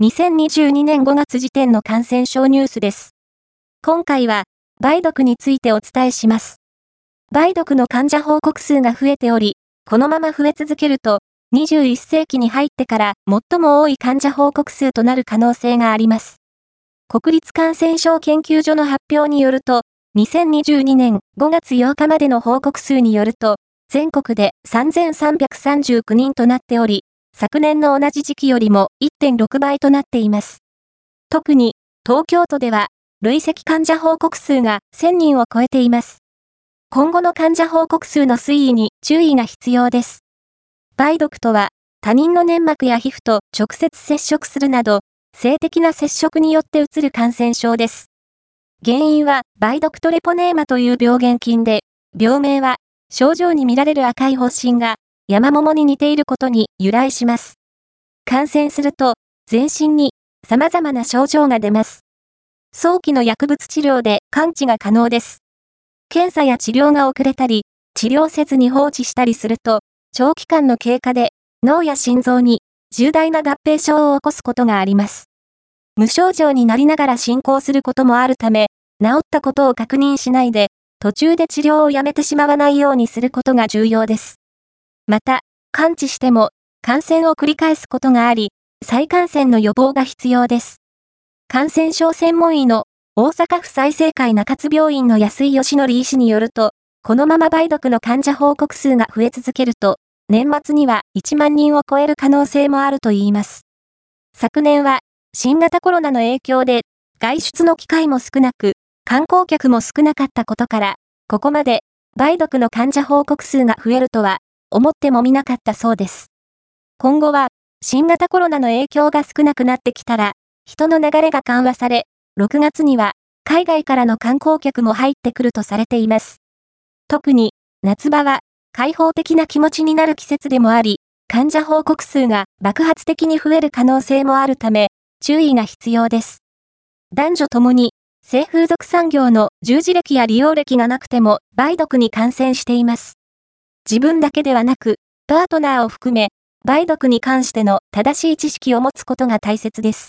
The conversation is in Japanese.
2022年5月時点の感染症ニュースです。今回は、梅毒についてお伝えします。梅毒の患者報告数が増えており、このまま増え続けると、21世紀に入ってから最も多い患者報告数となる可能性があります。国立感染症研究所の発表によると、2022年5月8日までの報告数によると、全国で3339人となっており、昨年の同じ時期よりも1.6倍となっています。特に、東京都では、累積患者報告数が1000人を超えています。今後の患者報告数の推移に注意が必要です。梅毒とは、他人の粘膜や皮膚と直接接触するなど、性的な接触によってうつる感染症です。原因は、梅毒トレポネーマという病原菌で、病名は、症状に見られる赤い発疹が、山桃に似ていることに由来します。感染すると、全身に様々な症状が出ます。早期の薬物治療で完治が可能です。検査や治療が遅れたり、治療せずに放置したりすると、長期間の経過で脳や心臓に重大な合併症を起こすことがあります。無症状になりながら進行することもあるため、治ったことを確認しないで、途中で治療をやめてしまわないようにすることが重要です。また、完治しても、感染を繰り返すことがあり、再感染の予防が必要です。感染症専門医の大阪府再生会中津病院の安井義則医師によると、このまま梅毒の患者報告数が増え続けると、年末には1万人を超える可能性もあるといいます。昨年は、新型コロナの影響で、外出の機会も少なく、観光客も少なかったことから、ここまで、梅毒の患者報告数が増えるとは、思ってもみなかったそうです。今後は、新型コロナの影響が少なくなってきたら、人の流れが緩和され、6月には、海外からの観光客も入ってくるとされています。特に、夏場は、開放的な気持ちになる季節でもあり、患者報告数が爆発的に増える可能性もあるため、注意が必要です。男女ともに、性風俗産業の従事歴や利用歴がなくても、梅毒に感染しています。自分だけではなく、パートナーを含め、梅毒に関しての正しい知識を持つことが大切です。